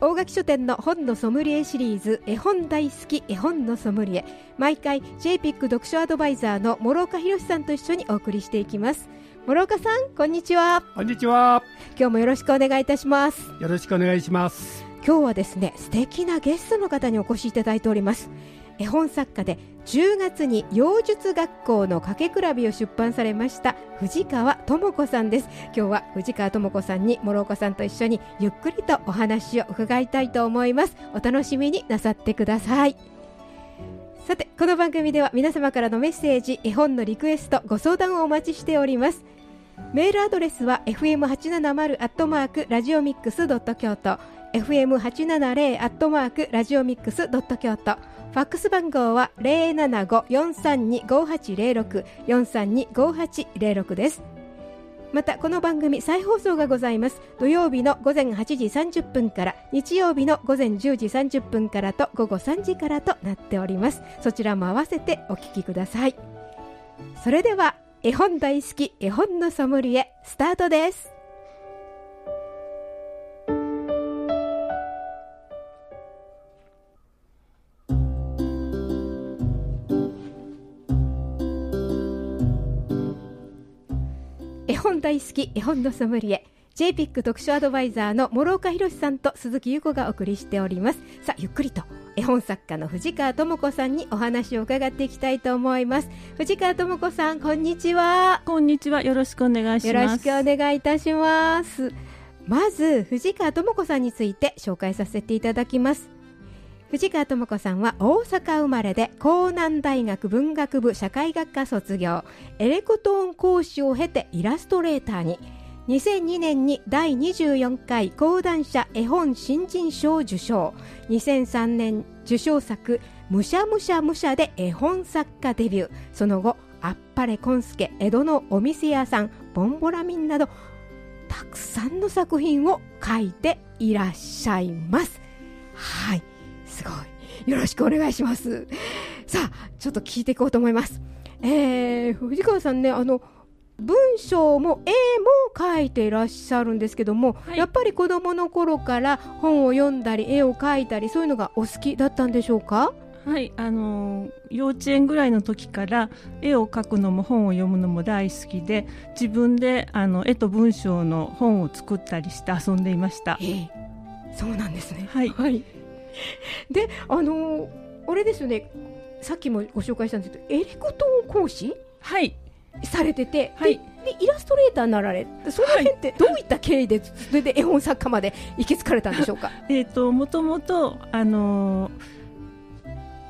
大垣書店の本のソムリエシリーズ絵本大好き絵本のソムリエ。毎回 JPIC 読書アドバイザーの諸岡博さんと一緒にお送りしていきます。諸岡さんこんにちは。こんにちは。今日もよろしくお願いいたします。よろしくお願いします今日はですね素敵なゲストの方にお越しいただいております。絵本作家で10月に妖術学校のかけくらびを出版されました藤川智子さんです。今日は藤川智子さんに諸岡さんと一緒にゆっくりとお話を伺いたいと思います。お楽しみになさってください。さてこの番組では皆様からのメッセージ絵本のリクエストご相談をお待ちしております。メールアドレスは fm870 アットマークラジオミックスドット京都。Fm870 アットマークラジオミックスドット京都。ファックス番号は075-432-5806 432-5806です。またこの番組再放送がございます。土曜日の午前8時30分から日曜日の午前10時30分からと午後3時からとなっております。そちらも合わせてお聞きください。それでは絵本大好き絵本のソムリエスタートです。本大好き絵本のソムリエ JPIC 読書アドバイザーの諸岡博さんと鈴木優子がお送りしております。さあゆっくりと絵本作家の藤川智子さんにお話を伺っていきたいと思います。藤川智子さんこんにちは。こんにちは。よろしくお願いします。よろしくお願いいたします。まず藤川智子さんについて紹介させていただきます藤川智子さんは大阪生まれで江南大学文学部社会学科卒業。エレクトーン講師を経てイラストレーターに。2002年に第24回講談社絵本新人賞受賞。2003年受賞作「むしゃむしゃむしゃ」で絵本作家デビュー。その後「あっぱれこんすけ」「江戸のお店屋さん」「ボンボラミン」などたくさんの作品を書いていらっしゃいます。すごい。よろしくお願いします。さあちょっと聞いていこうと思います。えー、藤川さんねあの文章も絵も描いていらっしゃるんですけども、はい、やっぱり子どもの頃から本を読んだり絵を描いたりそういうのがお好きだったんでしょうか？はいあの幼稚園ぐらいの時から絵を描くのも本を読むのも大好きで自分であの絵と文章の本を作ったりして遊んでいました。えー、そうなんですね、はい、はい、であのあれですよね。さっきもご紹介したんですけどエリコトーン講師？はい。されてて、はい、でイラストレーターになられその辺ってどういった経緯で、それで絵本作家まで行き着かれたんでしょうか？えっともともとあの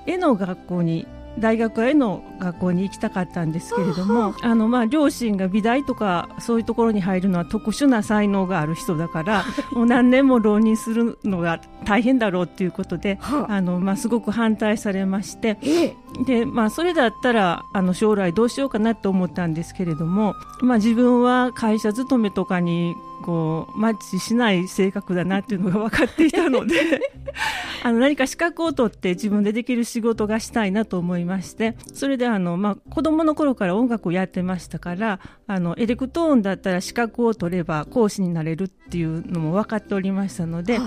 絵の学校に大学への学校に行きたかったんですけれどもあの、まあ、両親が美大とかそういうところに入るのは特殊な才能がある人だから もう何年も浪人するのが大変だろうということで、あ。のまあ、すごく反対されまして、でまあ、それだったらあの将来どうしようかなと思ったんですけれども、まあ、自分は会社勤めとかにこうマッチしない性格だなっていうのが分かっていたので あの何か資格を取って自分でできる仕事がしたいなと思いましてそれであの、まあ、子供の頃から音楽をやってましたからあのエレクトーンだったら資格を取れば講師になれるっていうのも分かっておりましたので。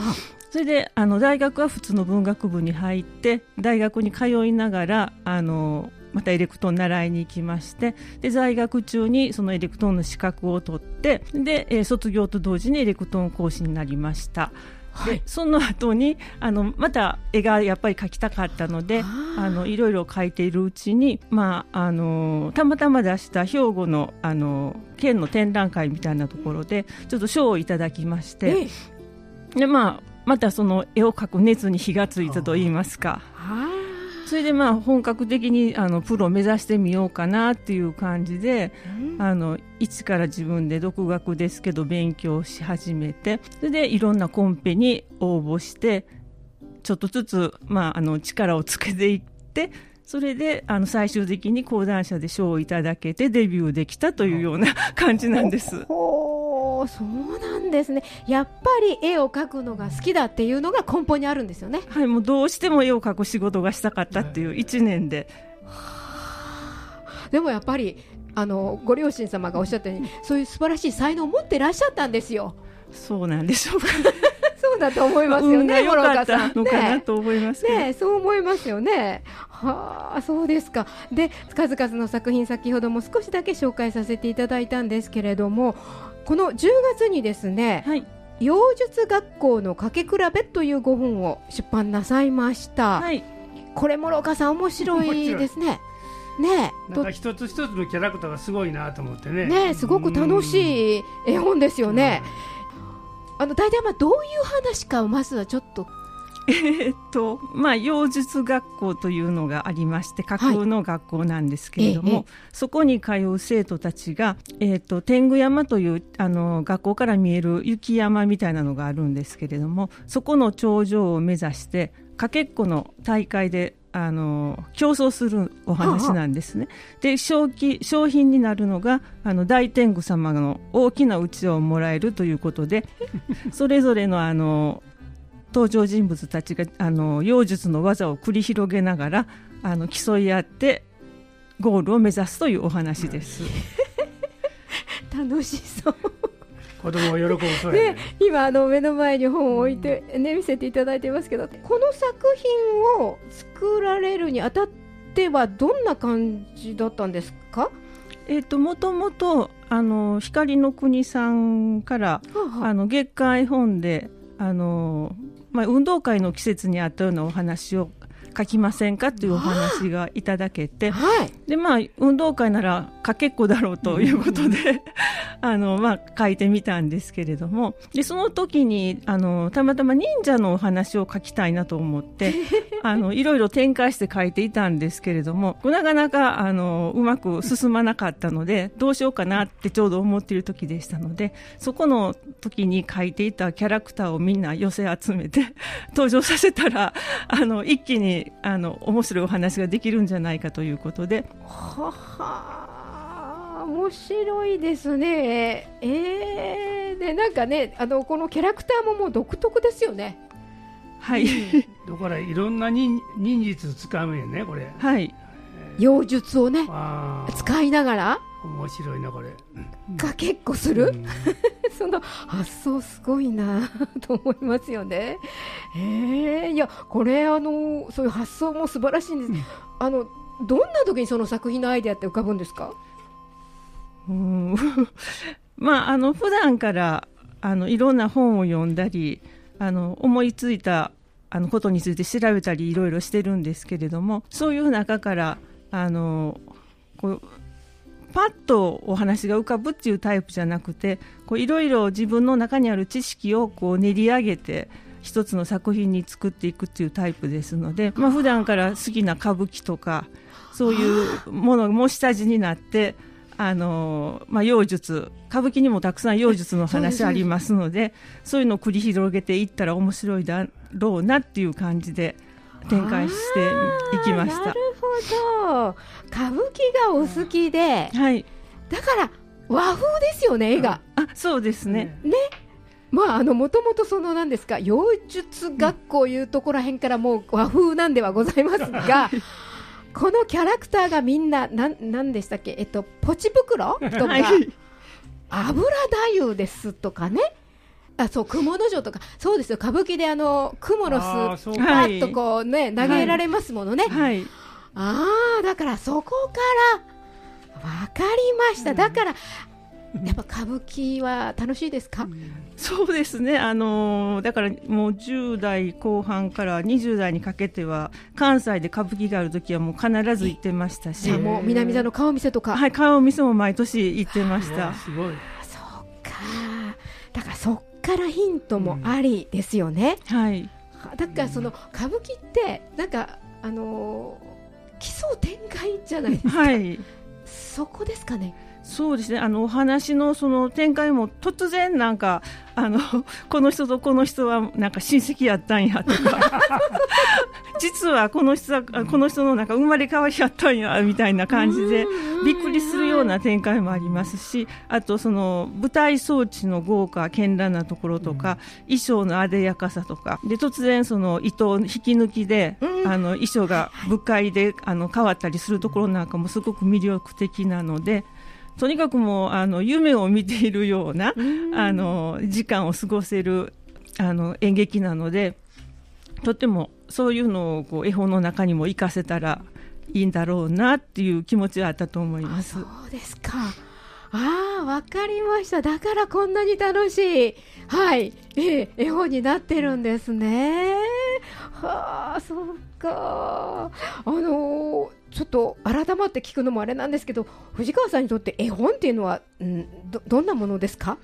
それであの大学は普通の文学部に入って大学に通いながらあのまたエレクトーン習いに行きましてで在学中にそのエレクトーンの資格を取ってで、えー、卒業と同時にエレクトーン講師になりました。はい、その後にあのまた絵がやっぱり描きたかったのであのいろいろ描いているうちに、まあ、あのたまたま出した兵庫のあの県の展覧会みたいなところでちょっと賞をいただきまして、でまあ、またその絵を描く熱に火がついたといいますか。それでまあ本格的にあのプロを目指してみようかなっていう感じで、うん、あの一から自分で独学ですけど勉強し始めてそれでいろんなコンペに応募してちょっとずつ、まあ、あの力をつけていってそれであの最終的に講談社で賞をいただけてデビューできたというような感じなんです。ほうそうなんですねやっぱり絵を描くのが好きだっていうのが根本にあるんですよねはい、もうどうしても絵を描く仕事がしたかったっていう1年で、でもやっぱりあのご両親様がおっしゃったようにそういう素晴らしい才能を持ってらっしゃったんですよそうなんでしょうか。そうだと思いますよね諸岡さんたのかなねと思いますけど。ねそう思いますよね。はあ、そうですか。で、数々の作品、先ほども少しだけ紹介させていただいたんですけれども。この10月にですね、はい、妖術学校のかけ比べというご本を出版なさいました。はい、これもろかさん面白いですね。ねなんか一つ一つのキャラクターがすごいなと思ってね。ねすごく楽い。しい絵本ですよね。あの大体まあどういう話かをまずはちょっとえーっとまあ妖術学校というのがありまして架空の学校なんですけれども、ええそこに通う生徒たちが、えーっと天狗山というあの学校から見える雪山みたいなのがあるんですけれどもそこの頂上を目指してかけっこの大会であの競争するお話なんですね。で賞金商品になるのがあの大天狗様の大きなうちわをもらえるということで それぞれのあの登場人物たちがあの妖術の技を繰り広げながらあの競い合ってゴールを目指すというお話です。楽しそう。子供が喜ぶそうやでね。今あの目の前に本を置いて、ね、見せていただいてますけどこの作品を作られるにあたってはどんな感じだったんですか、えっ、ともともとあの光の国さんからあの月刊絵本であの、まあ、運動会の季節にあったようなお話を書きませんかというお話がいただけて。はい。でまあ運動会ならかけっこだろうということで、あのまあ書いてみたんですけれども。でその時にあのたまたま忍者のお話を書きたいなと思って あのいろいろ展開して書いていたんですけれどもなかなかあのうまく進まなかったのでどうしようかなってちょうど思っている時でしたのでそこの時に書いていたキャラクターをみんな寄せ集めて登場させたらあの一気にあの面白いお話ができるんじゃないかということで。はは面白いですね。えー、でなんかねあのこのキャラクターももう独特ですよね。はい、だからいろんな忍忍術使うんやねこれ。はい、妖術をね。使いながら。面白いなこれ。かけっこする、うんその発想すごいなと思いますよね。えー、いやこれあのそういう発想も素晴らしいんです。うんあのどんな時にその作品のアイデアって浮かぶんですか？うん まああの普段からあのいろんな本を読んだりあの思いついたあのことについて調べたりいろいろしてるんですけれどもそういう中からあのこうパッとお話が浮かぶっていうタイプじゃなくていろいろ自分の中にある知識をこう練り上げて一つの作品に作っていくっていうタイプですので、まあ普段から好きな歌舞伎とかそういうものも下地になってあのまあ、妖術歌舞伎にもたくさん妖術の話ありますのでそういうのを繰り広げていったら面白いだろうなっていう感じで展開していきました。なる。ほど。歌舞伎がお好きで、はい、だから和風ですよね絵が。あそうですね、まああのもともとそのなんですか妖術学校いうところらへんからもう和風なんではございますが。このキャラクターがみんななんなんでしたっけ？えっとポチ袋？とか、はい。油太夫ですとかねあそう雲の城とかそうですよ。歌舞伎であの蜘蛛の巣パはいッとこうね投げられますものね、はい、ああだからそこからわかりました、だからやっぱ歌舞伎は楽しいですか、そうですね、あのーだからもう10代後半から20代にかけては関西で歌舞伎がある時はもう必ず行ってましたし。もう南座の顔見せとか、はい、顔見せも毎年行ってました。すごい。そうか。だからそっからヒントもありですよね、はい、はだからその歌舞伎ってなんかあのー奇想天外じゃないですか、はい、そこですかねそうですね。あのお話のその展開も突然なんかあの この人とこの人はなんか親戚やったんやとか。実はこの人はこの人のなんか生まれ変わりやったんやみたいな感じでびっくりするような展開もありますしあとその舞台装置の豪華絢爛なところとか、衣装のあでやかさとか。で突然その糸引き抜きで、あの衣装が部会であの変わったりするところなんかもすごく魅力的なので。とにかくもうあの夢を見ているような、あの時間を過ごせるあの演劇なのでとてもそういうのをこう絵本の中にも活かせたらいいんだろうなっていう気持ちはあったと思います。そうですかああわかりました。だからこんなに楽しい。はい。えー、絵本になってるんですね。はあそうか。あのー、ちょっと改まって聞くのもあれなんですけど藤川さんにとって絵本っていうのは、ん、どどんなものですか？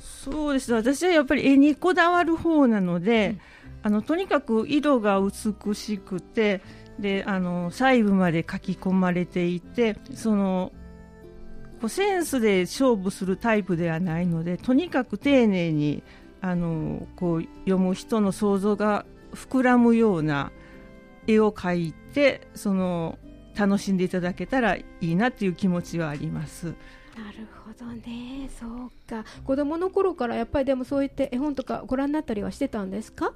そうです私はやっぱり絵にこだわる方なので、うん。あのとにかく色が美しくてであの細部まで書き込まれていてそのこうセンスで勝負するタイプではないのでとにかく丁寧にあのこう読む人の想像が膨らむような絵を描いてその楽しんでいただけたらいいなっていう気持ちはあります。なるほどね。そうか。子供の頃からやっぱりでもそういって絵本とかご覧になったりはしてたんですか？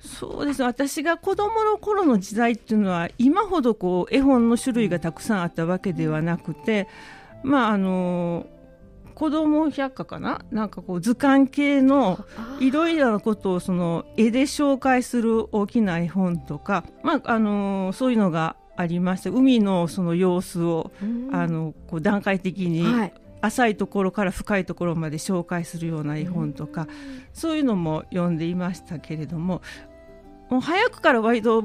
そうです。私が子供の頃の時代っていうのは今ほどこう絵本の種類がたくさんあったわけではなくてまああの子供百科かな？なんかこう図鑑系のいろいろなことをその絵で紹介する大きな絵本とか、まあ、あのそういうのがありまして海のその様子を、あのこう段階的に、浅いところから深いところまで紹介するような絵本とか、そういうのも読んでいましたけれどももう早くから割と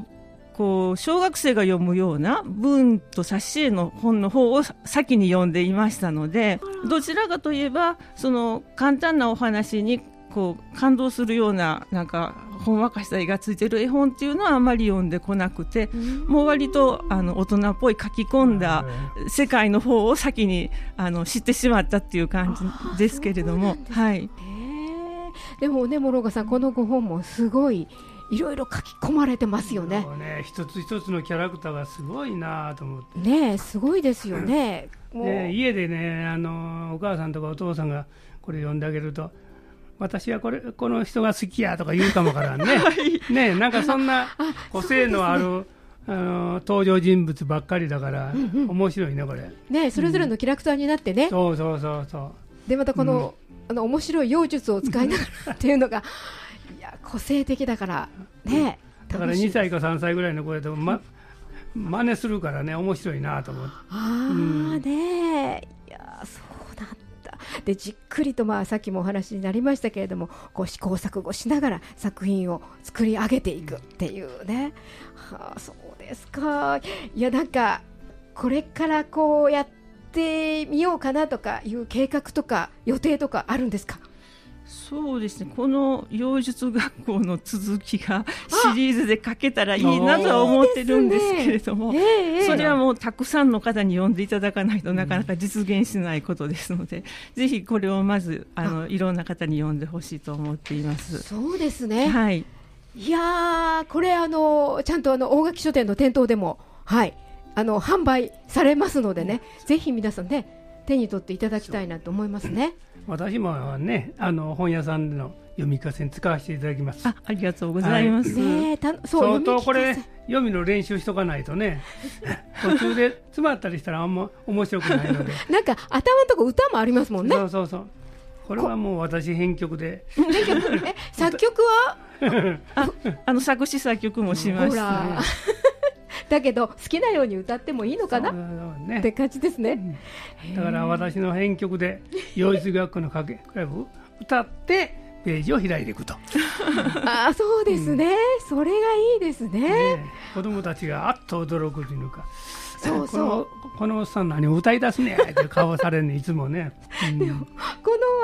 こう小学生が読むような文と挿絵の本の方を先に読んでいましたのでどちらかといえばその簡単なお話にこう感動するようななんかほんわかした絵がついてる絵本っていうのはあまり読んでこなくて、もう割とあの大人っぽい書き込んだ世界の方を先にあの知ってしまったっていう感じですけれども。はい、でもね諸岡さんこのご本もすごいいろいろ書き込まれてますよね。ね一つ一つのキャラクターがすごいなと思って。ねすごいですよね。ね家でねあのお母さんとかお父さんがこれ読んであげると。私はこれこの人が好きやとか言うかもからね、はい、ねなんかそんな 個性のある、あの登場人物ばっかりだから、うんうん、面白いねこれ。ねそれぞれのキャラクターになってね、うん、そうそうそうそう。でまたこの、うん、あの面白い妖術を使いながらっていうのが個性的だからね、だから2歳か3歳ぐらいの子でもま真似するからね面白いなと思って。ああ、うん、ねいやそうなんだでじっくりとまあさっきもお話になりましたけれどもこう試行錯誤しながら作品を作り上げていくっていうね、はあそうですか。いやなんかこれからこうやってみようかなとかいう計画とか予定とかあるんですか？そうですね。この妖術学校の続きがシリーズで書けたらいいなとは思ってるんですけれども、それはもうたくさんの方に読んでいただかないとなかなか実現しないことですので、ぜひこれをまずあのいろんな方に読んでほしいと思っています。そうですね、はい、いやこれあのちゃんとあの大垣書店の店頭でも、はい、あの販売されますのでね、ぜひ皆さんね手に取っていただきたいなと思いますね。私もねあの本屋さんでの読み聞かせに使わせていただきます。あありがとうございます、はい、ね相当これ読みの練習しとかないとね 途中で詰まったりしたらあんま面白くないので。なんか頭のとこ歌もありますもんね。そうそうそう。これはもう私編曲で。編曲？え作曲は？ああの作詞作曲もしました、ね、だけど好きなように歌ってもいいのかな、ね、って感じですね、うん、だから私の編曲で幼児学校のかけクラブ歌ってページを開いていくと。あそうですね、うん、それがいいですね、ね、子供たちがあっと驚くというかそうそう。このおっさん何歌い出すねって顔されるねいつもね、うん、こ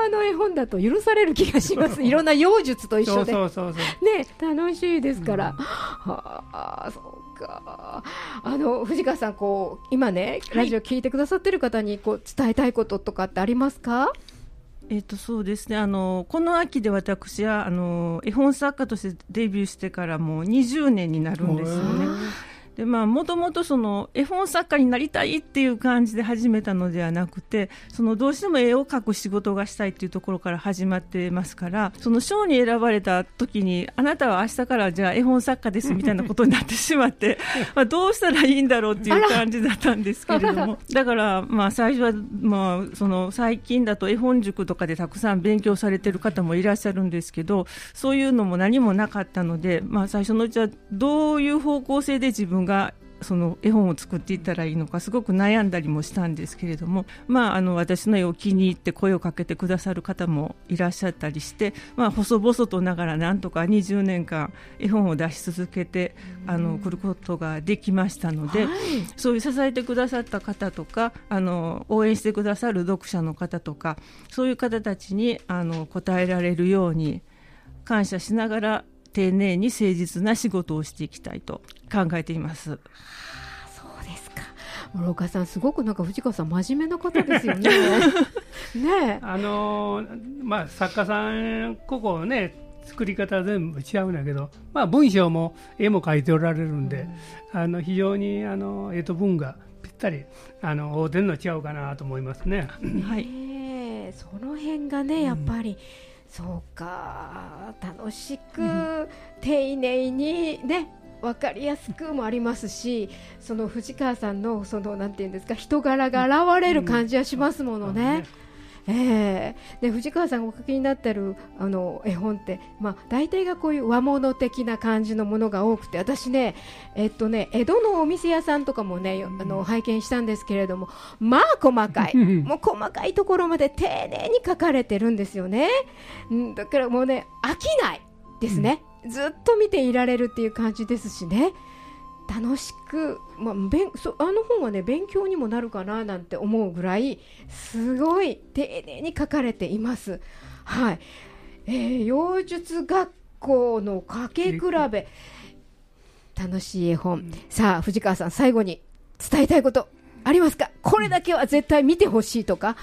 のあの絵本だと許される気がします。いろんな妖術と一緒で。そうそうそうね楽しいですから、うん、はあそうか。あの藤川さんこう今ねラジオ聞いてくださってる方にこう伝えたいこととかってありますか？えー、とそうですね。あのこの秋で私はあの絵本作家としてデビューしてからもう20年になるんですよね。でまあもともとその絵本作家になりたいっていう感じで始めたのではなくてそのどうしても絵を描く仕事がしたいっていうところから始まってますからその賞に選ばれた時にあなたは明日からじゃあ絵本作家ですみたいなことになってしまって まあどうしたらいいんだろうっていう感じだったんですけれどもだからまあ最初はまあその最近だと絵本塾とかでたくさん勉強されてる方もいらっしゃるんですけどそういうのも何もなかったのでまあ最初のうちはどういう方向性で自分がその絵本を作っていったらいいのかすごく悩んだりもしたんですけれども、まあ、あの私の絵を気に入って声をかけてくださる方もいらっしゃったりして、まあ、細々とながらなんとか20年間絵本を出し続けてあの来ることができましたので、はい、そういう支えてくださった方とかあの応援してくださる読者の方とかそういう方たちにあの応えられるように感謝しながら丁寧に誠実な仕事をしていきたいと考えています。そうですか諸岡さん、すごくなんか藤川さん、真面目な方ですよね。ねあのまあ、作家さん、ここね、作り方全部違うんだけど、まあ、文章も絵も描いておられるんで、うん、あの非常にあの絵と文がぴったりあの合うてるの違うかなと思いますね。はい、その辺がねやっぱり、うんそうか。楽しく、丁寧にね分かりやすくもありますしその藤川さんのそのなんていうんですか人柄が現れる感じはしますものね。えー、で藤川さんがお書きになってるあの絵本って、まあ、大体がこういう和物的な感じのものが多くて私ね,、えっとね江戸のお店屋さんとかもねあの拝見したんですけれどもまあ細かい もう細かいところまで丁寧に書かれてるんですよね、うん、だからもうね飽きないですね、うん、ずっと見ていられるっていう感じですしね。楽しく、まあ、べんそあの本はね勉強にもなるかななんて思うぐらいすごい丁寧に書かれています。はい。えー、妖術学校のかけ比べ。楽しい絵本、うん、さあ藤川さん最後に伝えたいことありますか？これだけは絶対見てほしいとか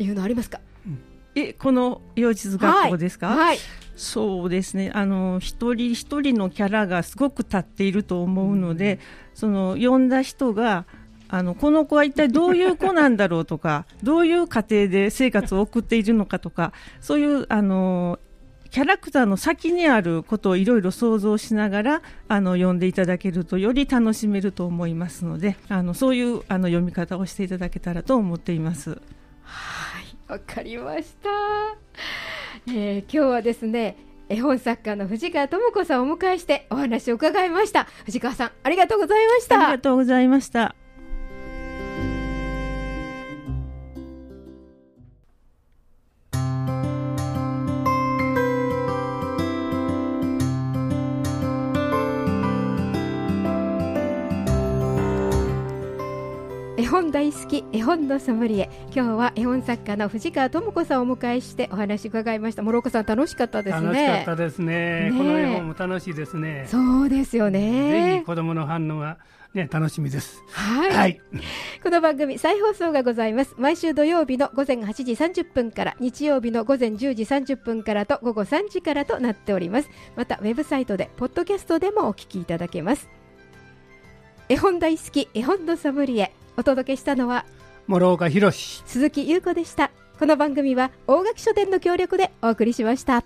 いうのありますか、うん、えこの妖術学校ですか、はい、はいそうですね。あの一人一人のキャラがすごく立っていると思うので、その呼んだ人があのこの子は一体どういう子なんだろうとか どういう家庭で生活を送っているのかとかそういうあのキャラクターの先にあることをいろいろ想像しながらあの読んでいただけるとより楽しめると思いますのであのそういうあの読み方をしていただけたらと思っています。はい。わかりましたえー、今日はですね絵本作家の藤川智子さんをお迎えしてお話を伺いました。藤川さんありがとうございました。ありがとうございました。本大好き絵本のソムリエ今日は絵本作家の藤川智子さんをお迎えしてお話伺いました諸岡さん楽しかったですね楽しかったですね、ね、この絵本も楽しいですねそうですよねぜひ子供の反応がね、楽しみです。はい。はい、この番組再放送がございます。毎週土曜日の午前8時30分から、日曜日の午前10時30分からと午後3時からとなっております。またウェブサイトでポッドキャストでもお聞きいただけます。絵本大好き絵本のソムリエお届けしたのは諸岡博鈴木優子でした。この番組は大垣書店の協力でお送りしました